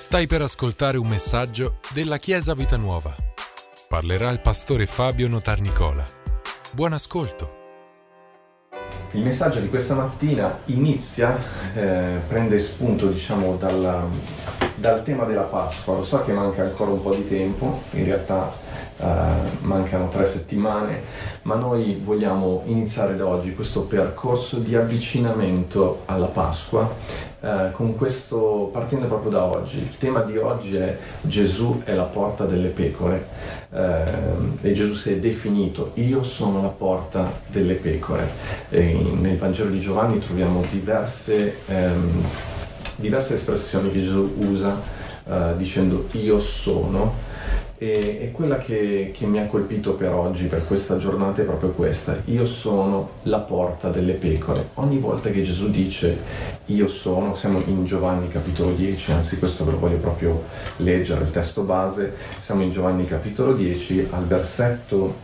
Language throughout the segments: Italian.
Stai per ascoltare un messaggio della Chiesa Vita Nuova. Parlerà il pastore Fabio Notarnicola. Buon ascolto. Il messaggio di questa mattina inizia, eh, prende spunto diciamo dal, dal tema della Pasqua. Lo so che manca ancora un po' di tempo, in realtà eh, mancano tre settimane, ma noi vogliamo iniziare da oggi questo percorso di avvicinamento alla Pasqua con questo, partendo proprio da oggi. Il tema di oggi è Gesù è la porta delle pecore eh, e Gesù si è definito io sono la porta delle pecore. E nel Vangelo di Giovanni troviamo diverse, ehm, diverse espressioni che Gesù usa dicendo io sono e, e quella che, che, mi ha colpito per oggi, per questa giornata, è proprio questa. Io sono la porta delle pecore. Ogni volta che Gesù dice io sono, siamo in Giovanni capitolo 10, anzi questo ve lo voglio proprio leggere, il testo base, siamo in Giovanni capitolo 10, al versetto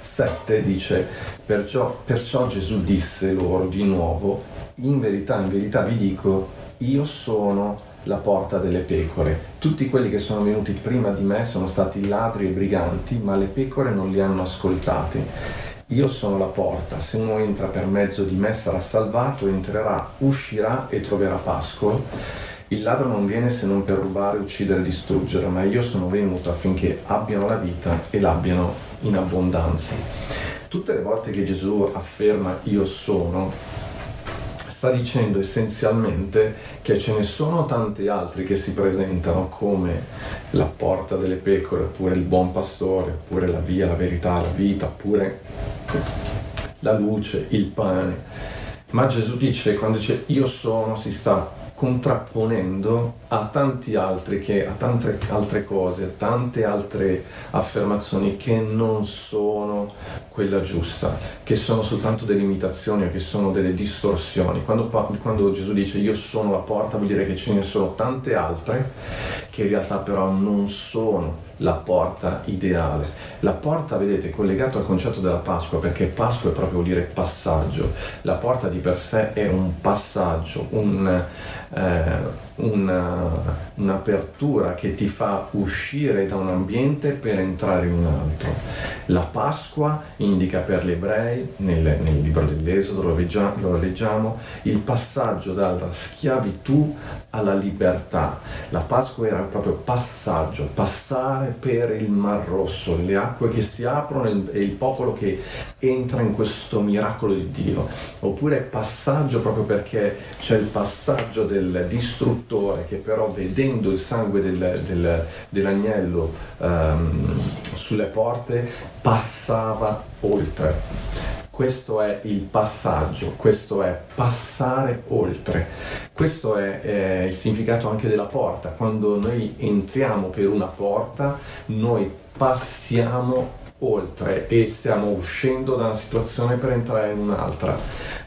7 dice perciò, perciò Gesù disse loro di nuovo, in verità, in verità vi dico, io sono la porta delle pecore. Tutti quelli che sono venuti prima di me sono stati ladri e briganti, ma le pecore non li hanno ascoltati. Io sono la porta, se uno entra per mezzo di me sarà salvato, entrerà, uscirà e troverà pascolo. Il ladro non viene se non per rubare, uccidere e distruggere, ma io sono venuto affinché abbiano la vita e l'abbiano in abbondanza. Tutte le volte che Gesù afferma io sono, sta dicendo essenzialmente che ce ne sono tanti altri che si presentano come la porta delle pecore, oppure il buon pastore, oppure la via, la verità, la vita, oppure la luce, il pane. Ma Gesù dice, quando dice io sono, si sta contrapponendo a tanti altri che, a tante altre cose, a tante altre affermazioni che non sono quella giusta, che sono soltanto delle imitazioni o che sono delle distorsioni. Quando, quando Gesù dice io sono la porta vuol dire che ce ne sono tante altre che in realtà però non sono la porta ideale. La porta, vedete, è collegata al concetto della Pasqua, perché Pasqua è proprio dire passaggio. La porta di per sé è un passaggio, un, eh, una, un'apertura che ti fa uscire da un ambiente per entrare in un altro. La Pasqua indica per gli ebrei, nel, nel libro dell'Esodo lo, leggia, lo leggiamo, il passaggio dalla schiavitù alla libertà. La Pasqua era proprio passaggio, passare per il Mar Rosso, le acque che si aprono e il popolo che entra in questo miracolo di Dio. Oppure passaggio proprio perché c'è il passaggio del distruttore che però vedendo il sangue del, del, dell'agnello um, sulle porte passava oltre. Questo è il passaggio, questo è passare oltre. Questo è, è, il significato anche della porta. Quando noi entriamo per una porta, noi passiamo oltre e stiamo uscendo da una situazione per entrare in un'altra.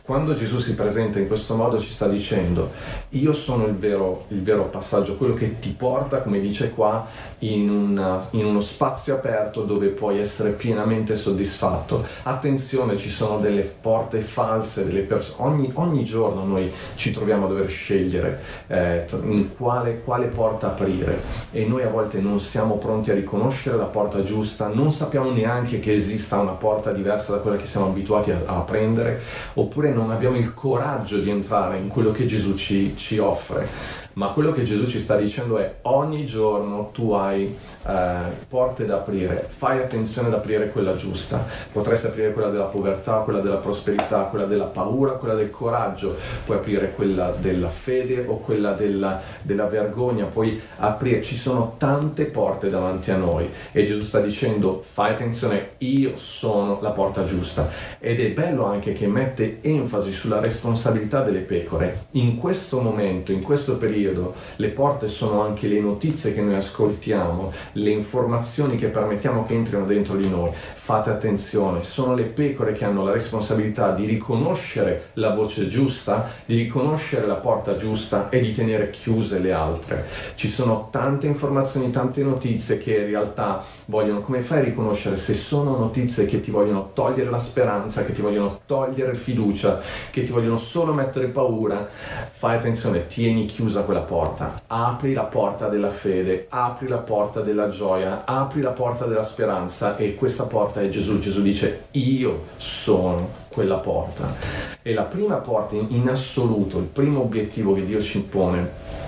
Quando Gesù si presenta in questo modo ci sta dicendo io sono il vero, il vero passaggio, quello che ti porta, come dice qua, in, una, in, uno spazio aperto dove puoi essere pienamente soddisfatto. Attenzione, ci sono delle porte false, delle pers- ogni, ogni, giorno noi ci troviamo a dover scegliere eh, in quale, quale porta aprire e noi a volte non siamo pronti a riconoscere la porta giusta, non sappiamo neanche che esista una porta diversa da quella che siamo abituati a, a prendere, oppure non abbiamo il coraggio di entrare in quello che Gesù ci, ci offre ma quello che Gesù ci sta dicendo è ogni giorno tu hai eh, porte da aprire, fai attenzione ad aprire quella giusta, potresti aprire quella della povertà, quella della prosperità, quella della paura, quella del coraggio, puoi aprire quella della fede o quella della, della vergogna, puoi aprire, ci sono tante porte davanti a noi. E Gesù sta dicendo fai attenzione, io sono la porta giusta. Ed è bello anche che mette enfasi sulla responsabilità delle pecore. In questo momento, in questo periodo, periodo. Le porte sono anche le notizie che noi ascoltiamo, le informazioni che permettiamo che entrino dentro di noi fate attenzione, sono le pecore che hanno la responsabilità di riconoscere la voce giusta, di riconoscere la porta giusta e di tenere chiuse le altre. Ci sono tante informazioni, tante notizie che in realtà vogliono, come fai a riconoscere se sono notizie che ti vogliono togliere la speranza, che ti vogliono togliere fiducia, che ti vogliono solo mettere paura? Fai attenzione, tieni chiusa quella porta, apri la porta della fede, apri la porta della gioia, apri la porta della speranza e questa porta porta è Gesù. Gesù dice io sono quella porta. E la prima porta in assoluto, il primo obiettivo che Dio ci impone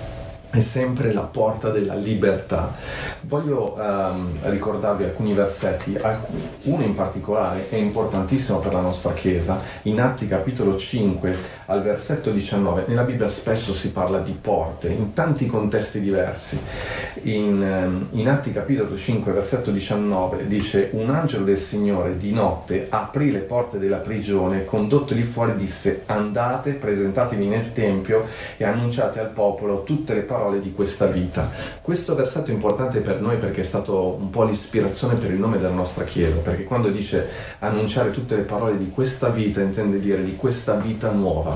è sempre la porta della libertà. Voglio um, ricordarvi alcuni versetti, uno in particolare è importantissimo per la nostra Chiesa, in Atti capitolo 5 al versetto 19, nella Bibbia spesso si parla di porte, in tanti contesti diversi. In, um, in Atti capitolo 5 versetto 19 dice un angelo del Signore di notte aprì le porte della prigione, condottoli fuori disse andate, presentatevi nel Tempio e annunciate al popolo tutte le parole di questa vita. Questo versetto è importante per noi perché è stato un po' l'ispirazione per il nome della nostra Chiesa, perché quando dice annunciare tutte le parole di questa vita intende dire di questa vita nuova.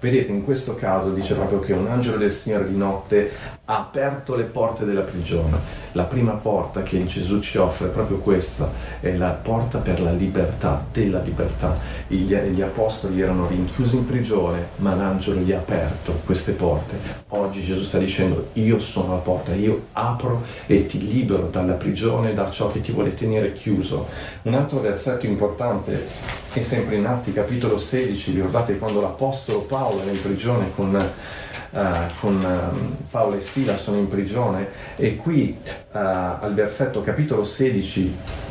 Vedete, in questo caso dice proprio che un angelo del Signore di notte ha aperto le porte della prigione. La prima porta che Gesù ci offre è proprio questa, è la porta per la libertà, della libertà. Gli, gli apostoli erano rinchiusi in prigione, ma l'angelo gli ha aperto queste porte. Oggi Gesù sta dicendo, io sono la porta, io apro e ti libero dalla prigione, da ciò che ti vuole tenere chiuso. Un altro versetto importante è sempre in Atti capitolo 16, ricordate quando l'Apostolo Paolo era in prigione con, uh, con uh, Paolo e Sila sono in prigione. E qui uh, al versetto capitolo 16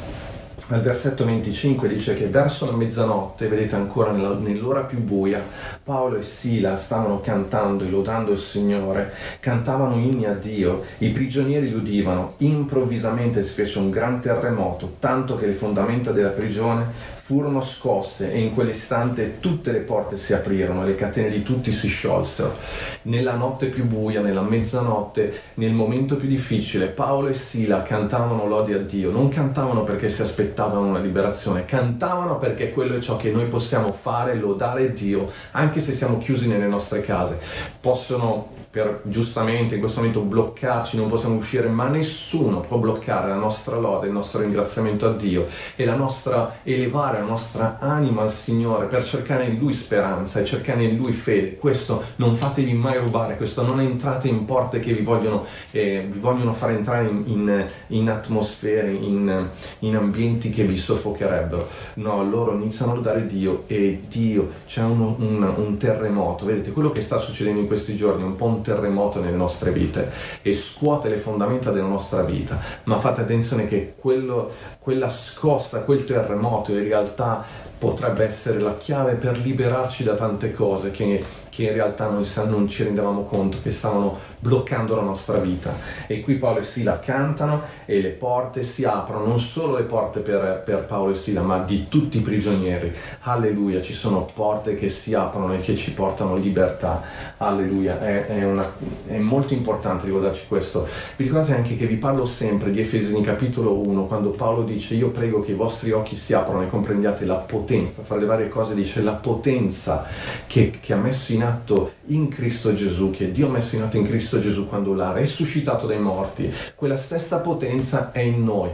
al versetto 25 dice che verso la mezzanotte, vedete ancora nell'ora più buia, Paolo e Sila stavano cantando e lodando il Signore, cantavano inni a Dio, i prigionieri li udivano, improvvisamente si fece un gran terremoto, tanto che le fondamenta della prigione furono scosse e in quell'istante tutte le porte si aprirono e le catene di tutti si sciolsero. Nella notte più buia, nella mezzanotte, nel momento più difficile, Paolo e Sila cantavano lodi a Dio. Non cantavano perché si aspettavano una liberazione, cantavano perché quello è ciò che noi possiamo fare, lodare Dio, anche se siamo chiusi nelle nostre case. Possono per giustamente in questo momento bloccarci, non possiamo uscire, ma nessuno può bloccare la nostra lode, il nostro ringraziamento a Dio e la nostra elevare la nostra anima al Signore per cercare in Lui speranza e cercare in Lui fede. Questo non fatevi mai rubare, questo non entrate in porte che vi vogliono, eh, vi vogliono far entrare in, in, in atmosfere, in, in, ambienti che vi soffocherebbero. No, loro iniziano a lodare Dio e Dio c'è un, un, un terremoto. Vedete, quello che sta succedendo in questi giorni un po' un terremoto nelle nostre vite e scuote le fondamenta della nostra vita. Ma fate attenzione che quello, quella scossa, quel terremoto in realtà potrebbe essere la chiave per liberarci da tante cose che, che in realtà noi non ci rendevamo conto che stavano bloccando la nostra vita. E qui Paolo e Sila cantano e le porte si aprono, non solo le porte per, per Paolo e Sila, ma di tutti i prigionieri. Alleluia, ci sono porte che si aprono e che ci portano libertà. Alleluia, è, è, una, è molto importante ricordarci questo. Vi ricordate anche che vi parlo sempre di Efesini capitolo 1, quando Paolo dice io prego che i vostri occhi si aprono e comprendiate la potenza, fra le varie cose dice la potenza che, che ha messo in atto in Cristo Gesù, che Dio ha messo in atto in Cristo Gesù quando l'ha resuscitato dai morti, quella stessa potenza è in noi.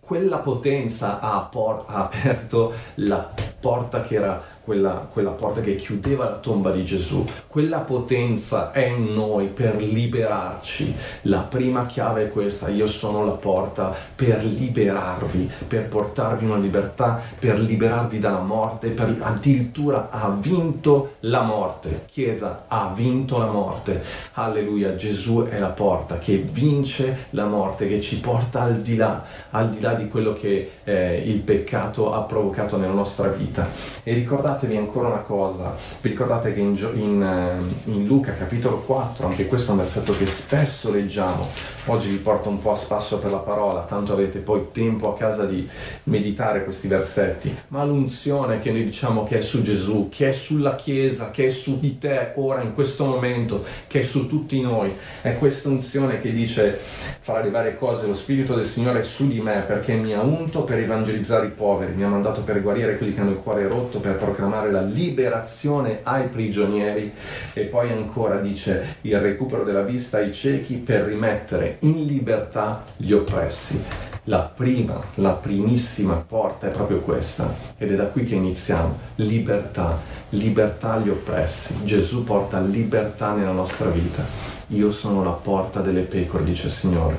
Quella potenza ha, por- ha aperto la porta che era quella, quella, porta che chiudeva la tomba di Gesù. Quella potenza è in noi per liberarci. La prima chiave è questa, io sono la porta per liberarvi, per portarvi una libertà, per liberarvi dalla morte, per, addirittura ha vinto la morte. Chiesa ha vinto la morte. Alleluia, Gesù è la porta che vince la morte, che ci porta al di là, al di là di quello che eh, il peccato ha provocato nella nostra vita. E ricordate ricordatevi ancora una cosa, vi ricordate che in, in, eh, in, Luca capitolo 4, anche questo è un versetto che spesso leggiamo, oggi vi porto un po' a spasso per la parola, tanto avete poi tempo a casa di meditare questi versetti, ma l'unzione che noi diciamo che è su Gesù, che è sulla Chiesa, che è su di te ora in questo momento, che è su tutti noi, è questa unzione che dice farà le varie cose, lo Spirito del Signore è su di me perché mi ha unto per evangelizzare i poveri, mi ha mandato per guarire quelli che hanno il cuore rotto, per proclamare la liberazione ai prigionieri. E poi ancora dice il recupero della vista ai ciechi per rimettere in libertà gli oppressi. La prima, la primissima porta è proprio questa ed è da qui che iniziamo. Libertà, libertà agli oppressi. Gesù porta libertà nella nostra vita. Io sono la porta delle pecore, dice il Signore.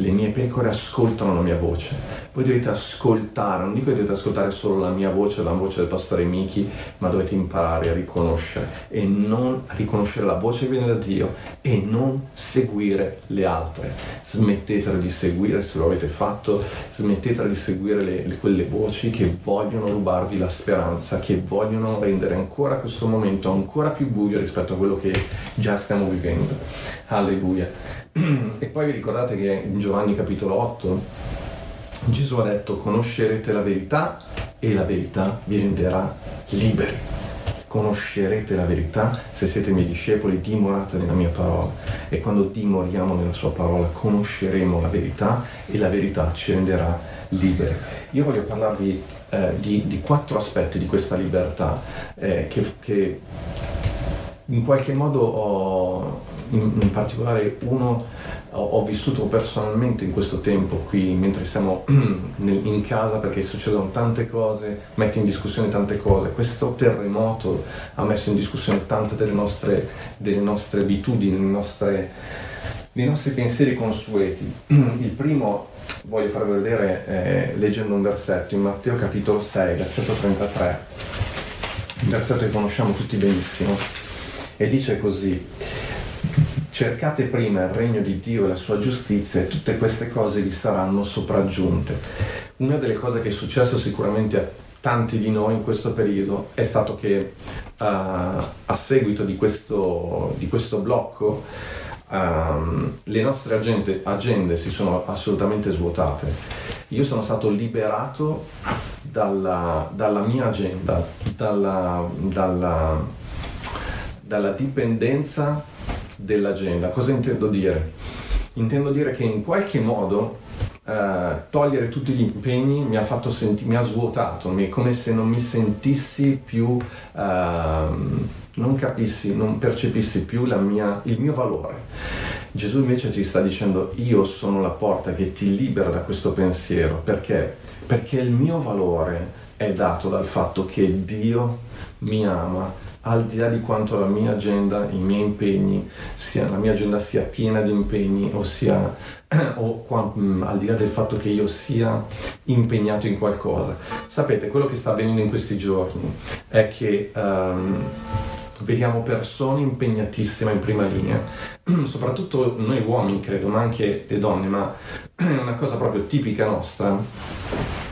Le mie pecore ascoltano la mia voce. Voi dovete ascoltare, non dico che dovete ascoltare solo la mia voce, la voce del pastore Miki, ma dovete imparare a riconoscere e non riconoscere la voce che viene da Dio e non seguire le altre. Smettetela di seguire, se lo avete fatto, smettetela di seguire le, le, quelle voci che vogliono rubarvi la speranza, che vogliono rendere ancora questo momento ancora più buio rispetto a quello che già stiamo vivendo. Alleluia. E poi vi ricordate che in Giovanni capitolo 8 Gesù ha detto conoscerete la verità e la verità vi renderà liberi. Conoscerete la verità se siete miei discepoli, dimorate nella mia parola. E quando dimoriamo nella sua parola conosceremo la verità e la verità ci renderà liberi. Io voglio parlarvi eh, di, di, quattro aspetti di questa libertà eh, che, che in qualche modo ho, in, in particolare uno ho, ho, vissuto personalmente in questo tempo qui mentre siamo in casa perché succedono tante cose, mette in discussione tante cose. Questo terremoto ha messo in discussione tante delle nostre, delle nostre abitudini, nostre, dei nostri pensieri consueti. Il primo voglio farvi vedere eh, leggendo un versetto in Matteo capitolo 6, versetto 33, un versetto che conosciamo tutti benissimo, e dice così cercate prima il regno di Dio e la sua giustizia e tutte queste cose vi saranno sopraggiunte. Una delle cose che è successo sicuramente a tanti di noi in questo periodo è stato che uh, a seguito di questo, di questo blocco um, le nostre agende, agende, si sono assolutamente svuotate. Io sono stato liberato dalla, dalla mia agenda, dalla, dalla, dalla dipendenza dell'agenda. Cosa intendo dire? Intendo dire che in qualche modo eh, togliere tutti gli impegni mi ha fatto sentire, mi ha svuotato, mi è come se non mi sentissi più, eh, non capissi, non percepissi più mia, il mio valore. Gesù invece ci sta dicendo io sono la porta che ti libera da questo pensiero, perché? Perché il mio valore è dato dal fatto che Dio mi ama al di là di quanto la mia agenda, i miei impegni, sia, la mia agenda sia piena di impegni, ossia, o qua, mh, mm, al di là del fatto che io sia impegnato in qualcosa. Sapete, quello che sta avvenendo in questi giorni è che um, vediamo persone impegnatissime in prima linea, soprattutto noi uomini credo, ma anche le donne, ma è una cosa proprio tipica nostra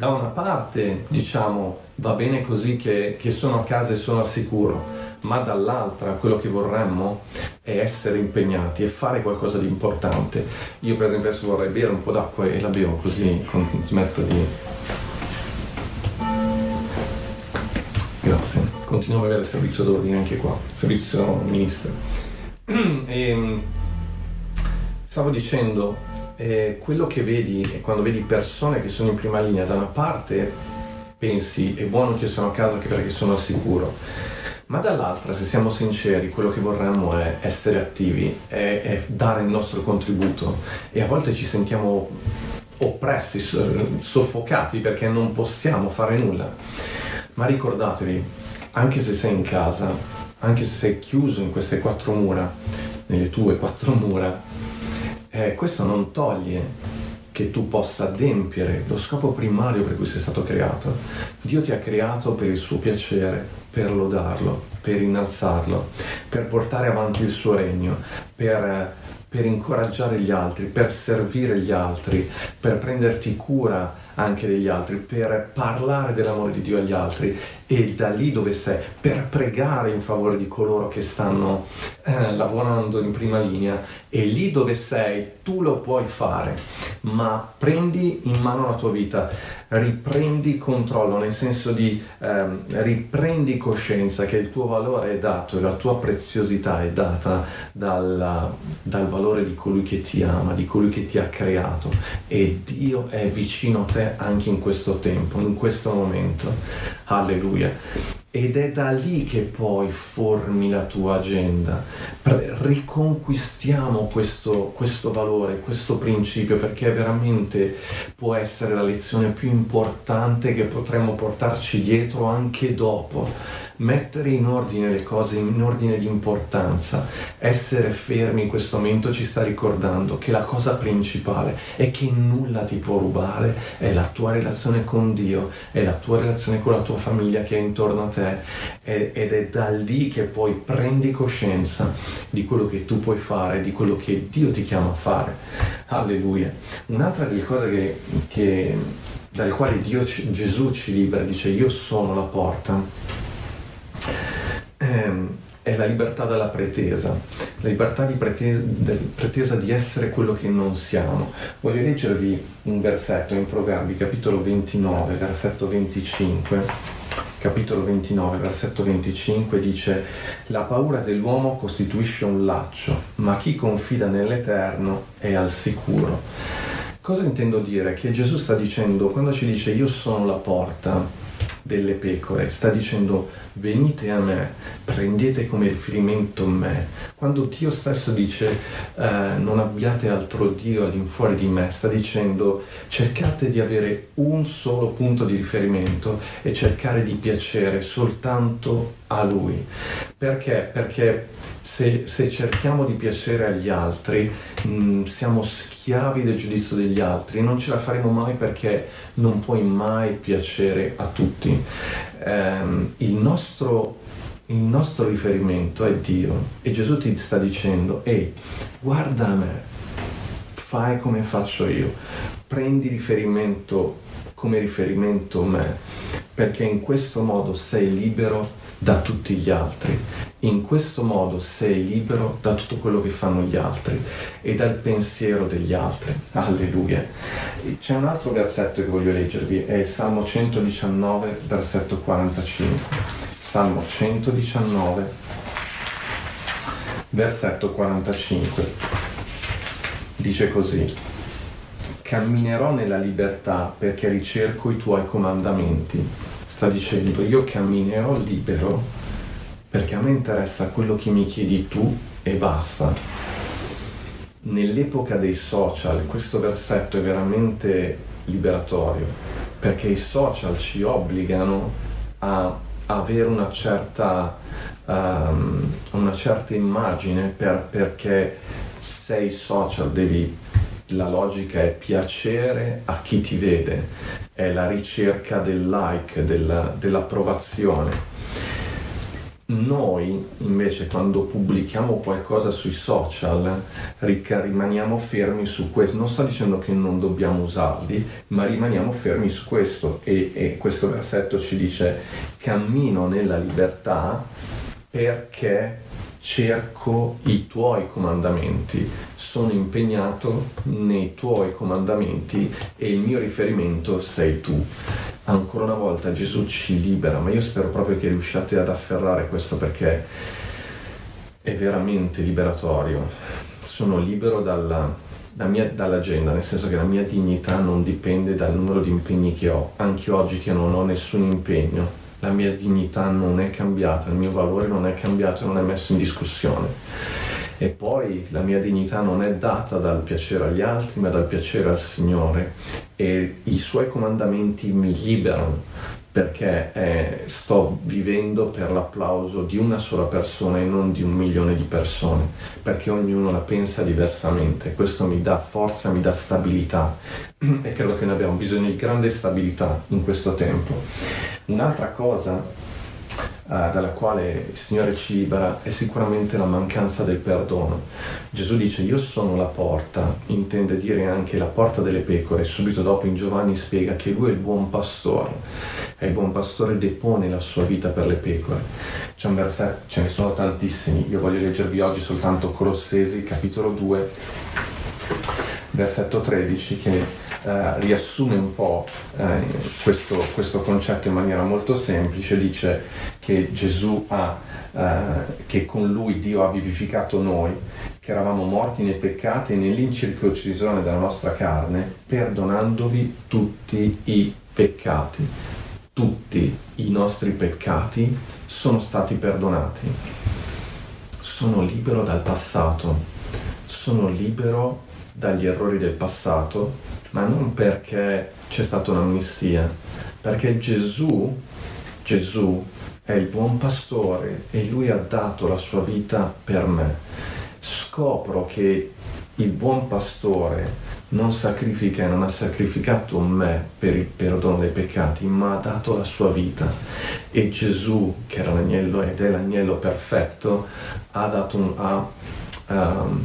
da una parte diciamo va bene così che, che sono a casa e sono al sicuro, ma dall'altra quello che vorremmo è essere impegnati e fare qualcosa di importante. Io per esempio adesso vorrei bere un po' d'acqua e la bevo così smetto di... Grazie. Continuiamo ad avere il servizio d'ordine anche qua, servizio ministro. e, stavo dicendo eh, quello che vedi quando vedi persone che sono in prima linea, da una parte pensi è buono che sono a casa perché sono al sicuro, ma dall'altra, se siamo sinceri, quello che vorremmo è essere attivi, è, è dare il nostro contributo e a volte ci sentiamo oppressi, soffocati perché non possiamo fare nulla. Ma ricordatevi, anche se sei in casa, anche se sei chiuso in queste quattro mura, nelle tue quattro mura, eh, questo non toglie che tu possa adempiere lo scopo primario per cui sei stato creato. Dio ti ha creato per il suo piacere, per lodarlo, per innalzarlo, per portare avanti il suo regno, per, per incoraggiare gli altri, per servire gli altri, per prenderti cura anche degli altri, per parlare dell'amore di Dio agli altri. E da lì dove sei, per pregare in favore di coloro che stanno eh, lavorando in prima linea. E lì dove sei tu lo puoi fare, ma prendi in mano la tua vita, riprendi controllo, nel senso di ehm, riprendi coscienza che il tuo valore è dato e la tua preziosità è data dal, dal valore di colui che ti ama, di colui che ti ha creato. E Dio è vicino a te anche in questo tempo, in questo momento. Alleluia. Ed è da lì che poi formi la tua agenda. Riconquistiamo questo, questo valore, questo principio, perché veramente può essere la lezione più importante che potremmo portarci dietro anche dopo. Mettere in ordine le cose, in ordine di importanza, essere fermi in questo momento ci sta ricordando che la cosa principale è che nulla ti può rubare, è la tua relazione con Dio, è la tua relazione con la tua famiglia che è intorno a te ed è da lì che poi prendi coscienza di quello che tu puoi fare, di quello che Dio ti chiama a fare. Alleluia. Un'altra delle cose che, che dalle quali Dio, Gesù ci libera, dice io sono la porta ehm, è la libertà dalla pretesa, la libertà di pretesa, pretesa, di essere quello che non siamo. Voglio leggervi un versetto in Proverbi, capitolo 29, versetto 25. Capitolo 29, versetto 25 dice La paura dell'uomo costituisce un laccio, ma chi confida nell'Eterno è al sicuro. Cosa intendo dire? Che Gesù sta dicendo, quando ci dice io sono la porta, delle pecore, sta dicendo venite a me, prendete come riferimento me. Quando Dio stesso dice eh, non abbiate altro Dio all'infuori di me, sta dicendo cercate di avere un solo punto di riferimento e cercare di piacere soltanto a Lui. Perché? Perché se, se cerchiamo di piacere agli altri mh, mm, siamo schiavi del giudizio degli altri, non ce la faremo mai perché non puoi mai piacere a tutti. Um, il, nostro, il nostro riferimento è Dio e Gesù ti sta dicendo, ehi, guarda a me, fai come faccio io, prendi riferimento come riferimento me, perché in questo modo sei libero da tutti gli altri. In questo modo sei libero da tutto quello che fanno gli altri e dal pensiero degli altri. Alleluia. C'è un altro versetto che voglio leggervi, è il Salmo 119, versetto 45. Salmo 119, versetto 45. Dice così. Camminerò nella libertà perché ricerco i tuoi comandamenti sta dicendo io camminerò libero perché a me interessa quello che mi chiedi tu e basta. Nell'epoca dei social questo versetto è veramente liberatorio perché i social ci obbligano a avere una certa, um, una certa immagine per, perché sei social devi la logica è piacere a chi ti vede, è la ricerca del like, della, dell'approvazione. Noi invece quando pubblichiamo qualcosa sui social rimaniamo fermi su questo, non sto dicendo che non dobbiamo usarli, ma rimaniamo fermi su questo e, e questo versetto ci dice cammino nella libertà perché cerco i tuoi comandamenti, sono impegnato nei tuoi comandamenti e il mio riferimento sei tu. Ancora una volta Gesù ci libera, ma io spero proprio che riusciate ad afferrare questo perché è veramente liberatorio. Sono libero dalla, da mia, dall'agenda, nel senso che la mia dignità non dipende dal numero di impegni che ho, anche oggi che non ho nessun impegno la mia dignità non è cambiata, il mio valore non è cambiato, non è messo in discussione. E poi la mia dignità non è data dal piacere agli altri, ma dal piacere al Signore. E i Suoi comandamenti mi liberano perché eh, sto vivendo per l'applauso di una sola persona e non di un milione di persone, perché ognuno la pensa diversamente. Questo mi dà forza, mi dà stabilità e credo che ne abbiamo bisogno di grande stabilità in questo tempo. Un'altra cosa dalla quale il Signore ci libera è sicuramente la mancanza del perdono. Gesù dice io sono la porta, intende dire anche la porta delle pecore, subito dopo in Giovanni spiega che lui è il buon pastore e il buon pastore depone la sua vita per le pecore. C'è un versetto, ce ne sono tantissimi, io voglio leggervi oggi soltanto Colossesi capitolo 2 versetto 13 che eh, riassume un po' eh, questo, questo, concetto in maniera molto semplice, dice che Gesù ha, eh, che con lui Dio ha vivificato noi, che eravamo morti nei peccati e nell'incirconcisione della nostra carne, perdonandovi tutti i peccati. Tutti i nostri peccati sono stati perdonati. Sono libero dal passato, sono libero dagli errori del passato ma non perché c'è stata un'amnistia, perché Gesù, Gesù è il buon pastore e lui ha dato la sua vita per me. Scopro che il buon pastore non sacrifica e non ha sacrificato me per il perdono dei peccati, ma ha dato la sua vita. E Gesù, che era l'agnello ed è l'agnello perfetto, ha, un, ha, um,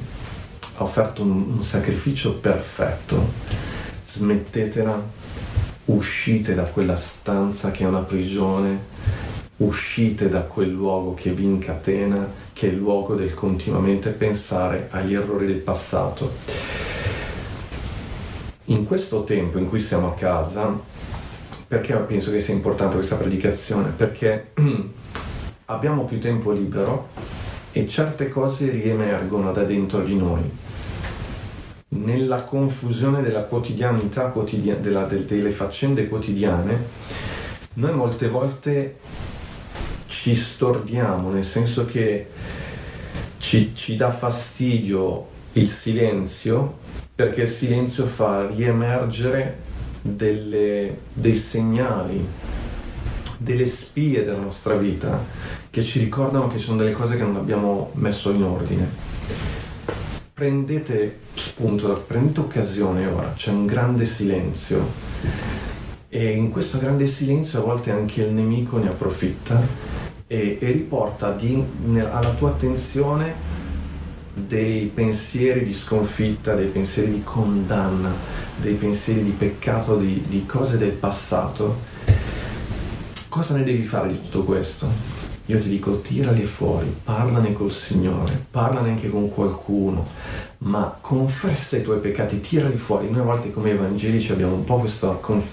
ha offerto un, un sacrificio perfetto smettetela, uscite da quella stanza che è una prigione, uscite da quel luogo che vi incatena, che è il luogo del continuamente pensare agli errori del passato. In questo tempo in cui siamo a casa, perché penso che sia importante questa predicazione? Perché abbiamo più tempo libero e certe cose riemergono da dentro di noi nella confusione della quotidianità quotidiana, della, del, delle faccende quotidiane, noi molte volte ci stordiamo, nel senso che ci, ci dà fastidio il silenzio, perché il silenzio fa riemergere delle, dei segnali, delle spie della nostra vita che ci ricordano che ci sono delle cose che non abbiamo messo in ordine. Prendete spunto, prendete occasione ora, c'è un grande silenzio e in questo grande silenzio a volte anche il nemico ne approfitta e, e riporta di, alla tua attenzione dei pensieri di sconfitta, dei pensieri di condanna, dei pensieri di peccato, di, di cose del passato. Cosa ne devi fare di tutto questo? Io ti dico tirali fuori, parlane col Signore, parlane anche con qualcuno, ma confessa i tuoi peccati, tirali fuori. Noi a volte come evangelici abbiamo un po' questa,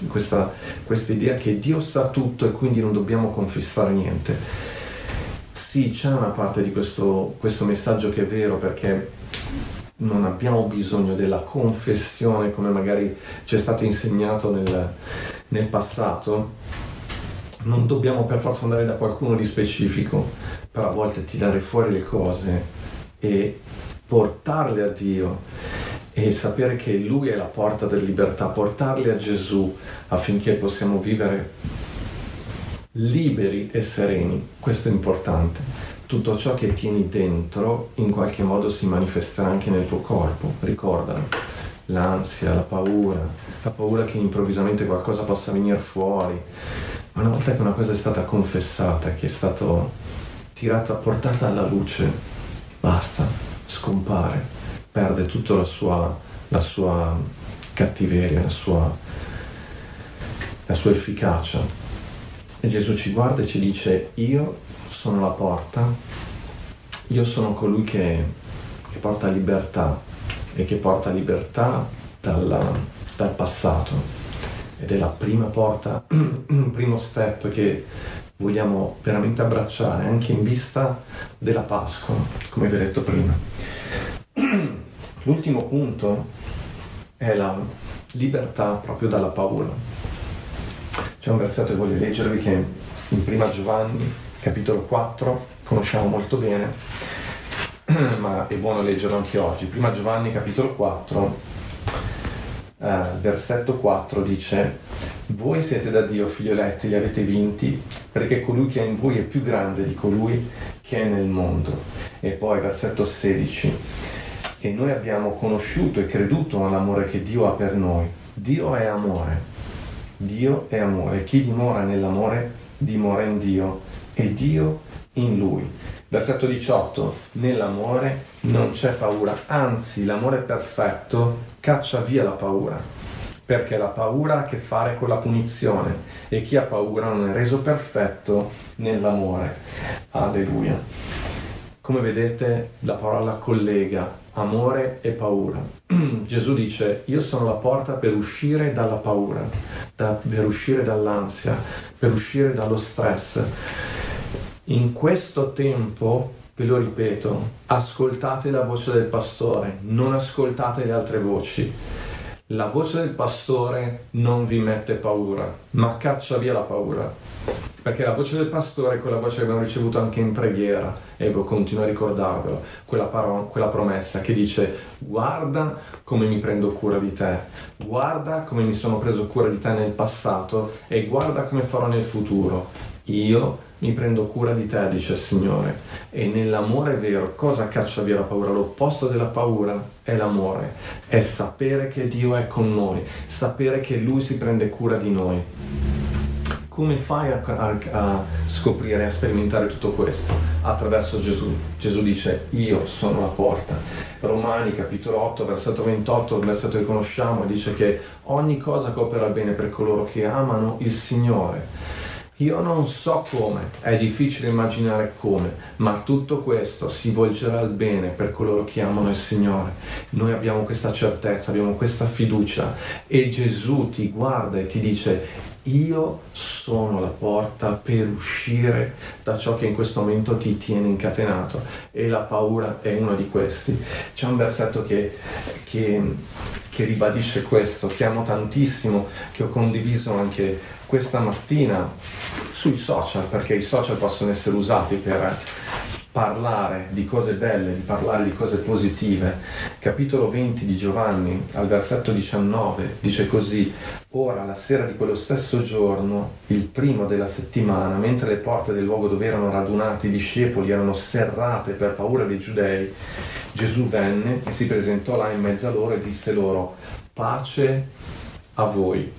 questa, questa idea che Dio sa tutto e quindi non dobbiamo confessare niente. Sì, c'è una parte di questo, questo messaggio che è vero perché non abbiamo bisogno della confessione come magari ci è stato insegnato nel, nel passato, non dobbiamo per forza andare da qualcuno di specifico, però a volte tirare fuori le cose e portarle a Dio e sapere che Lui è la porta della libertà, portarle a Gesù affinché possiamo vivere liberi e sereni, questo è importante. Tutto ciò che tieni dentro in qualche modo si manifesterà anche nel tuo corpo, ricordalo. L'ansia, la paura, la paura che improvvisamente qualcosa possa venire fuori, ma una volta che una cosa è stata confessata, che è stata tirata, portata alla luce, basta, scompare, perde tutta la sua, la sua cattiveria, la sua, la sua efficacia. E Gesù ci guarda e ci dice, io sono la porta, io sono colui che, che porta libertà e che porta libertà dal, dal passato ed è la prima porta, il primo step che vogliamo veramente abbracciare anche in vista della Pasqua, come vi ho detto prima. L'ultimo punto è la libertà proprio dalla paura. C'è un versetto che voglio leggervi che in prima Giovanni, capitolo 4, conosciamo molto bene, ma è buono leggerlo anche oggi. Prima Giovanni, capitolo 4, eh, versetto 4 dice voi siete da Dio figlioletti, li avete vinti perché colui che è in voi è più grande di colui che è nel mondo. E poi versetto 16 e noi abbiamo conosciuto e creduto all'amore che Dio ha per noi. Dio è amore. Dio è amore. Chi dimora nell'amore dimora in Dio e Dio in lui. Versetto 18, nell'amore non c'è paura, anzi l'amore perfetto caccia via la paura, perché la paura ha a che fare con la punizione e chi ha paura non è reso perfetto nell'amore. Alleluia. Come vedete la parola collega amore e paura. Gesù dice io sono la porta per uscire dalla paura, da, per uscire dall'ansia, per uscire dallo stress. In questo tempo, ve lo ripeto, ascoltate la voce del pastore, non ascoltate le altre voci. La voce del pastore non vi mette paura, ma caccia via la paura. Perché la voce del pastore è quella voce che abbiamo ricevuto anche in preghiera, e continuo a ricordarvelo, quella, paro- quella promessa che dice guarda come mi prendo cura di te, guarda come mi sono preso cura di te nel passato e guarda come farò nel futuro. Io mi prendo cura di te, dice il Signore. E nell'amore vero, cosa caccia via la paura? L'opposto della paura è l'amore, è sapere che Dio è con noi, sapere che Lui si prende cura di noi. Come fai a, a, a scoprire, a sperimentare tutto questo? Attraverso Gesù. Gesù dice, io sono la porta. Romani capitolo 8, versetto 28, il versetto che conosciamo, dice che ogni cosa coopera bene per coloro che amano il Signore. Io non so come, è difficile immaginare come, ma tutto questo si volgerà al bene per coloro che amano il Signore. Noi abbiamo questa certezza, abbiamo questa fiducia e Gesù ti guarda e ti dice io sono la porta per uscire da ciò che in questo momento ti tiene incatenato e la paura è uno di questi. C'è un versetto che, che, che ribadisce questo, che amo tantissimo, che ho condiviso anche questa mattina sui social, perché i social possono essere usati per parlare di cose belle, di parlare di cose positive. Capitolo 20 di Giovanni, al versetto 19, dice così, ora la sera di quello stesso giorno, il primo della settimana, mentre le porte del luogo dove erano radunati i discepoli erano serrate per paura dei giudei, Gesù venne e si presentò là in mezzo a loro e disse loro, pace a voi.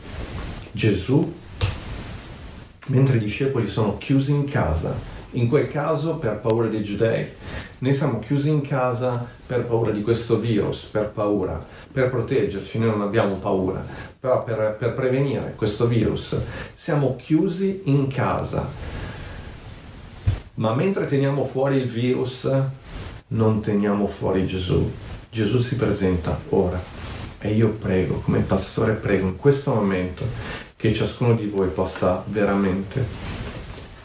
Gesù, mentre i discepoli sono chiusi in casa, in quel caso per paura dei giudei. Noi siamo chiusi in casa per paura di questo virus, per paura, per proteggerci, noi non abbiamo paura, però per, per prevenire questo virus siamo chiusi in casa. Ma mentre teniamo fuori il virus, non teniamo fuori Gesù. Gesù si presenta ora e io prego, come pastore prego in questo momento che ciascuno di voi possa veramente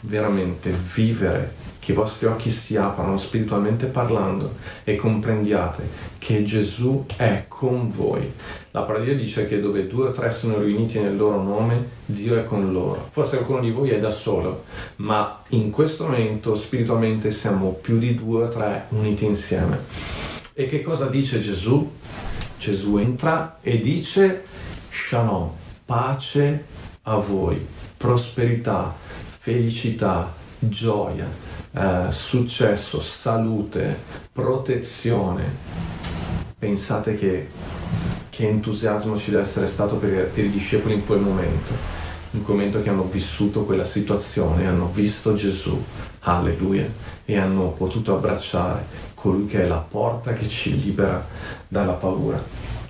veramente vivere, che i vostri occhi si aprano spiritualmente parlando e comprendiate che Gesù è con voi. La parola dice che dove due o tre sono riuniti nel loro nome, Dio è con loro. Forse qualcuno di voi è da solo, ma in questo momento spiritualmente siamo più di due o tre uniti insieme. E che cosa dice Gesù? Gesù entra e dice Shalom, pace a voi, prosperità, felicità, gioia, eh, successo, salute, protezione. Pensate che, che, entusiasmo ci deve essere stato per, per i discepoli in quel momento, in quel momento che hanno vissuto quella situazione, hanno visto Gesù, alleluia, e hanno potuto abbracciare colui che è la porta che ci libera dalla paura,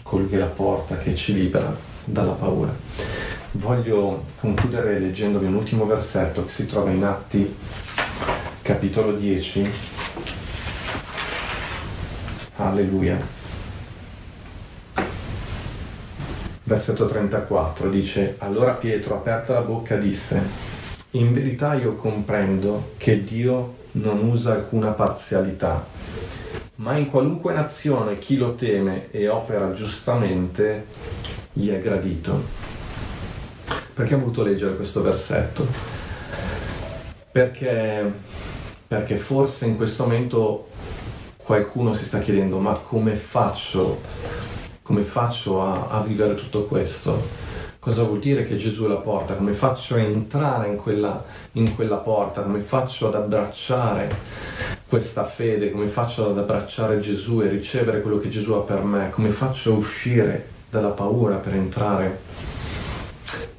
colui che è la porta che ci libera dalla paura. Voglio concludere leggendovi un ultimo versetto che si trova in Atti, capitolo 10. Alleluia. Versetto 34 dice, allora Pietro, aperta la bocca, disse, in verità io comprendo che Dio non usa alcuna parzialità, ma in qualunque nazione chi lo teme e opera giustamente gli è gradito. Perché ho voluto leggere questo versetto? Perché, perché forse in questo momento qualcuno si sta chiedendo ma come faccio, come faccio a, a vivere tutto questo? Cosa vuol dire che Gesù è la porta? Come faccio a entrare in quella, in quella porta? Come faccio ad abbracciare questa fede? Come faccio ad abbracciare Gesù e ricevere quello che Gesù ha per me? Come faccio a uscire dalla paura per entrare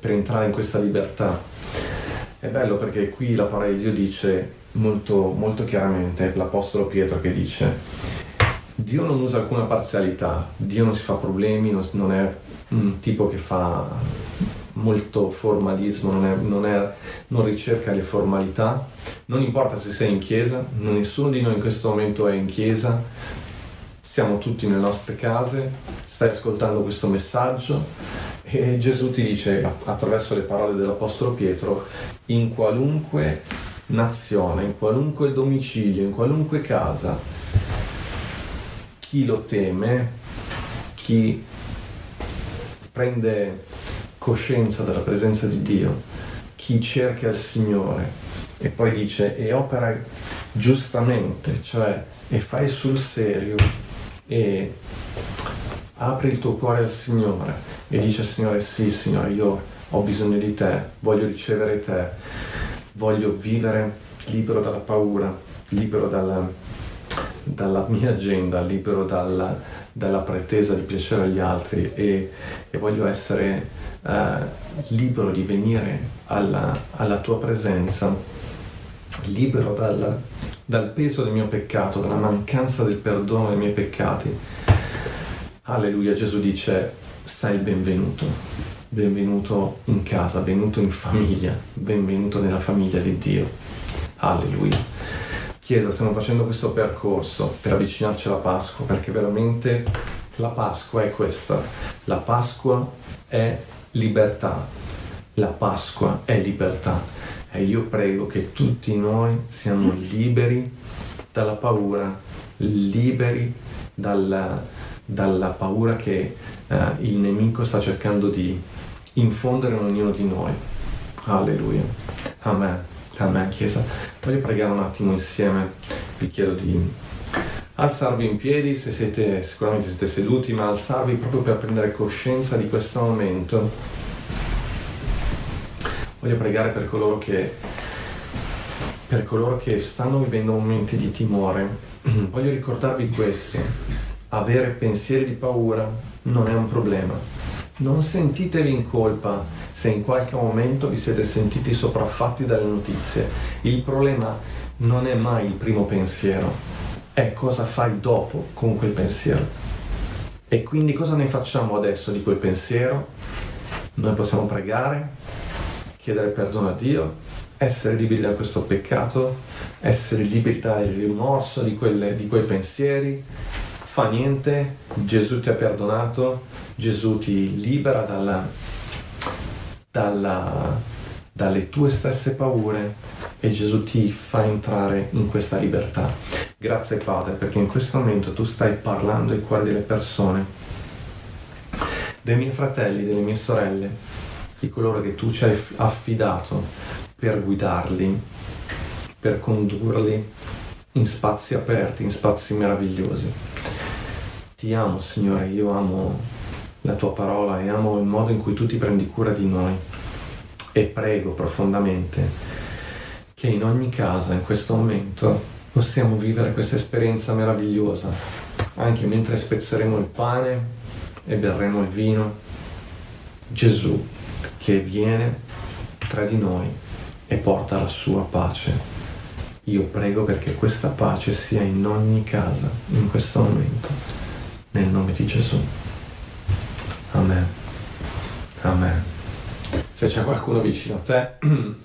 per entrare in questa libertà. È bello perché qui la parola di Dio dice molto, molto chiaramente, l'Apostolo Pietro che dice, Dio non usa alcuna parzialità, Dio non si fa problemi, non, non è un tipo che fa molto formalismo, non, è, non, è, non, ricerca le formalità, non importa se sei in chiesa, nessuno di noi in questo momento è in chiesa, siamo tutti nelle nostre case, stai ascoltando questo messaggio e Gesù ti dice attraverso le parole dell'Apostolo Pietro, in qualunque nazione, in qualunque domicilio, in qualunque casa, chi lo teme, chi prende coscienza della presenza di Dio, chi cerca il Signore. E poi dice e opera giustamente, cioè e fai sul serio e apri il tuo cuore al Signore e dice al Signore sì Signore io ho bisogno di te, voglio ricevere te, voglio vivere libero dalla paura, libero dalla, dalla mia agenda, libero dalla, dalla, pretesa di piacere agli altri e, e voglio essere eh, libero di venire alla, alla tua presenza, libero dal, dal peso del mio peccato, dalla mancanza del perdono dei miei peccati. Alleluia, Gesù dice, sei benvenuto, benvenuto in casa, benvenuto in famiglia, benvenuto nella famiglia di Dio. Alleluia. Chiesa, stiamo facendo questo percorso per avvicinarci alla Pasqua, perché veramente la Pasqua è questa. La Pasqua è libertà. La Pasqua è libertà e io prego che tutti noi siamo liberi dalla paura, liberi dalla, dalla paura che uh, il nemico sta cercando di infondere in ognuno di noi. Alleluia. Amen. Amen, Chiesa. Voglio pregare un attimo insieme. Vi chiedo di alzarvi in piedi se siete sicuramente siete seduti, ma alzarvi proprio per prendere coscienza di questo momento. Voglio pregare per coloro che, per coloro che stanno vivendo momenti di timore. Voglio ricordarvi questo. Avere pensieri di paura non è un problema. Non sentitevi in colpa se in qualche momento vi siete sentiti sopraffatti dalle notizie. Il problema non è mai il primo pensiero, è cosa fai dopo con quel pensiero. E quindi cosa ne facciamo adesso di quel pensiero? Noi possiamo pregare, chiedere perdono a Dio, essere liberi da questo peccato, essere liberi dal rimorso di, quelle, di quei pensieri. Fa niente, Gesù ti ha perdonato, Gesù ti libera dalla, dalla, dalle tue stesse paure e Gesù ti fa entrare in questa libertà. Grazie Padre perché in questo momento tu stai parlando ai cuori delle persone, dei miei fratelli, delle mie sorelle, di coloro che tu ci hai affidato per guidarli, per condurli in spazi aperti, in spazi meravigliosi. Ti amo Signore, io amo la tua parola e amo il modo in cui tu ti prendi cura di noi e prego profondamente che in ogni casa in questo momento possiamo vivere questa esperienza meravigliosa anche mentre spezzeremo il pane e berremo il vino. Gesù che viene tra di noi e porta la sua pace. Io prego perché questa pace sia in ogni casa in questo momento, nel nome di Gesù. Amen. Amen. Se c'è qualcuno vicino a te,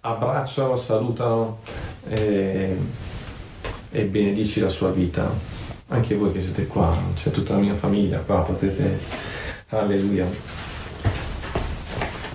abbraccialo, salutalo. E e benedici la sua vita. Anche voi che siete qua, c'è tutta la mia famiglia qua, potete, alleluia,